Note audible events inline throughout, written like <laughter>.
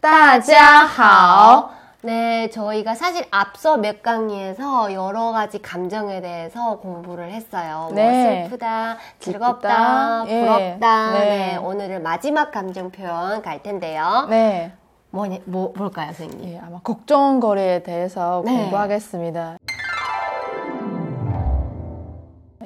大家好. 네, 저희가 사실 앞서 몇 강의에서 여러 가지 감정에 대해서 공부를 했어요. 뭐 네. 슬프다, 즐겁다, 기쁘다, 예. 부럽다. 네. 네. 오늘은 마지막 감정 표현 갈 텐데요. 네. 뭐니, 뭐, 뭘까요, 선생님? 예, 아마 걱정거리에 대해서 네. 공부하겠습니다.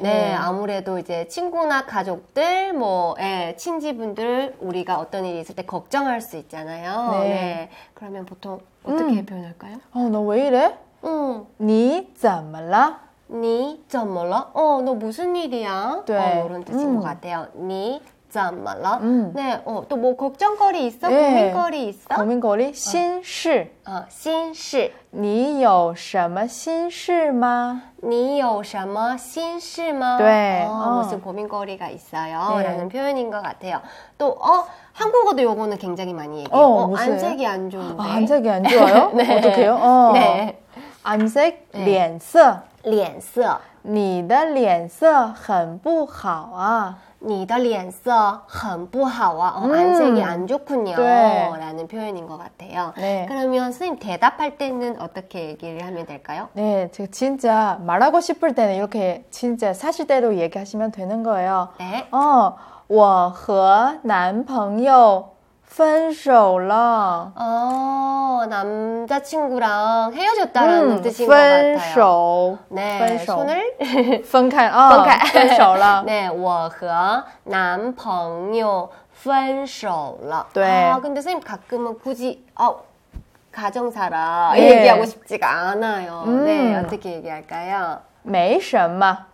네, 음. 아무래도 이제 친구나 가족들, 뭐, 예, 친지분들, 우리가 어떤 일이 있을 때 걱정할 수 있잖아요. 네. 네. 그러면 보통 어떻게 음. 표현할까요? 어, 너 왜 이래? 응. 니, 짬말라? 니, 짬말라? 어, 너 무슨 일이야? 네. 어, 이런 뜻인 음. 것 같아요. 니, 怎么了? 음. 네, 어, 또 뭐 걱정거리 있어? 네. 고민거리 있어? 고민거리 心事. 어, 心事.你有什么心事吗?你有什么心事吗? 네. 어, 어. 무슨 고민거리가 있어요? 네. 라는 표현인 것 같아요. 또, 어, 한국어도 요거는 굉장히 많이 얘기해요. 어, 어, 무슨? 안색이 안 좋은데. 아, 안색이 안 좋아요? <laughs> 네. 어떡해요? 어. 네. 안색, 네. 脸色.脸色.你的脸色很不好啊.你的脸色很不好啊. 어, 음. 안색이 안 좋군요. 네. 라는 표현인 것 같아요. 네. 그러면 선생님 대답할 때는 어떻게 얘기를 하면 될까요? 네, 제가 진짜 말하고 싶을 때는 이렇게 진짜 사실대로 얘기하시면 되는 거예요. 네. 哦，我和男朋友分手了。 어, 남자친구랑 헤어졌다라는 뜻인 것 分 같아요. 手， 네, 分手 손을 <laughs> 分开啊，分开分手了。 <laughs> 네, 我和男朋友分手了. 네. 아, 근데 선생님 가끔은 굳이 어, 가정사라 예. 얘기하고 싶지가 않아요. 음. 네, 어떻게 얘기할까요? 没什么，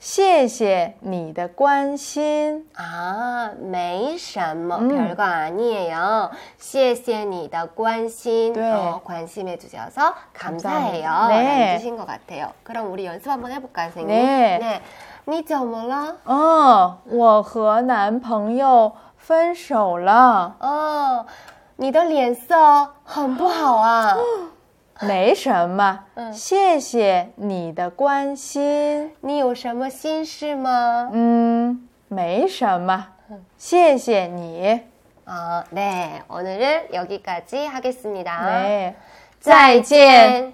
谢谢你的关心。 아, 没什么, 음. 별거 아니에요. 谢谢你的关心. 네. 어, 관심해 주셔서 감사해요. 감사합니다. 네. 라는 뜻인 것 같아요. 그럼 우리 연습 한번 해볼까요, 선생님? 네. 네. 你怎么了?哦，我和男朋友分手了。哦，你的脸色很不好啊。 <laughs> 没<laughs> 什么，嗯谢谢你的关心。你有什么心事吗？嗯，没什么，谢谢你。 아, 네. 오늘은 여기까지 하겠습니다. 네. 再见。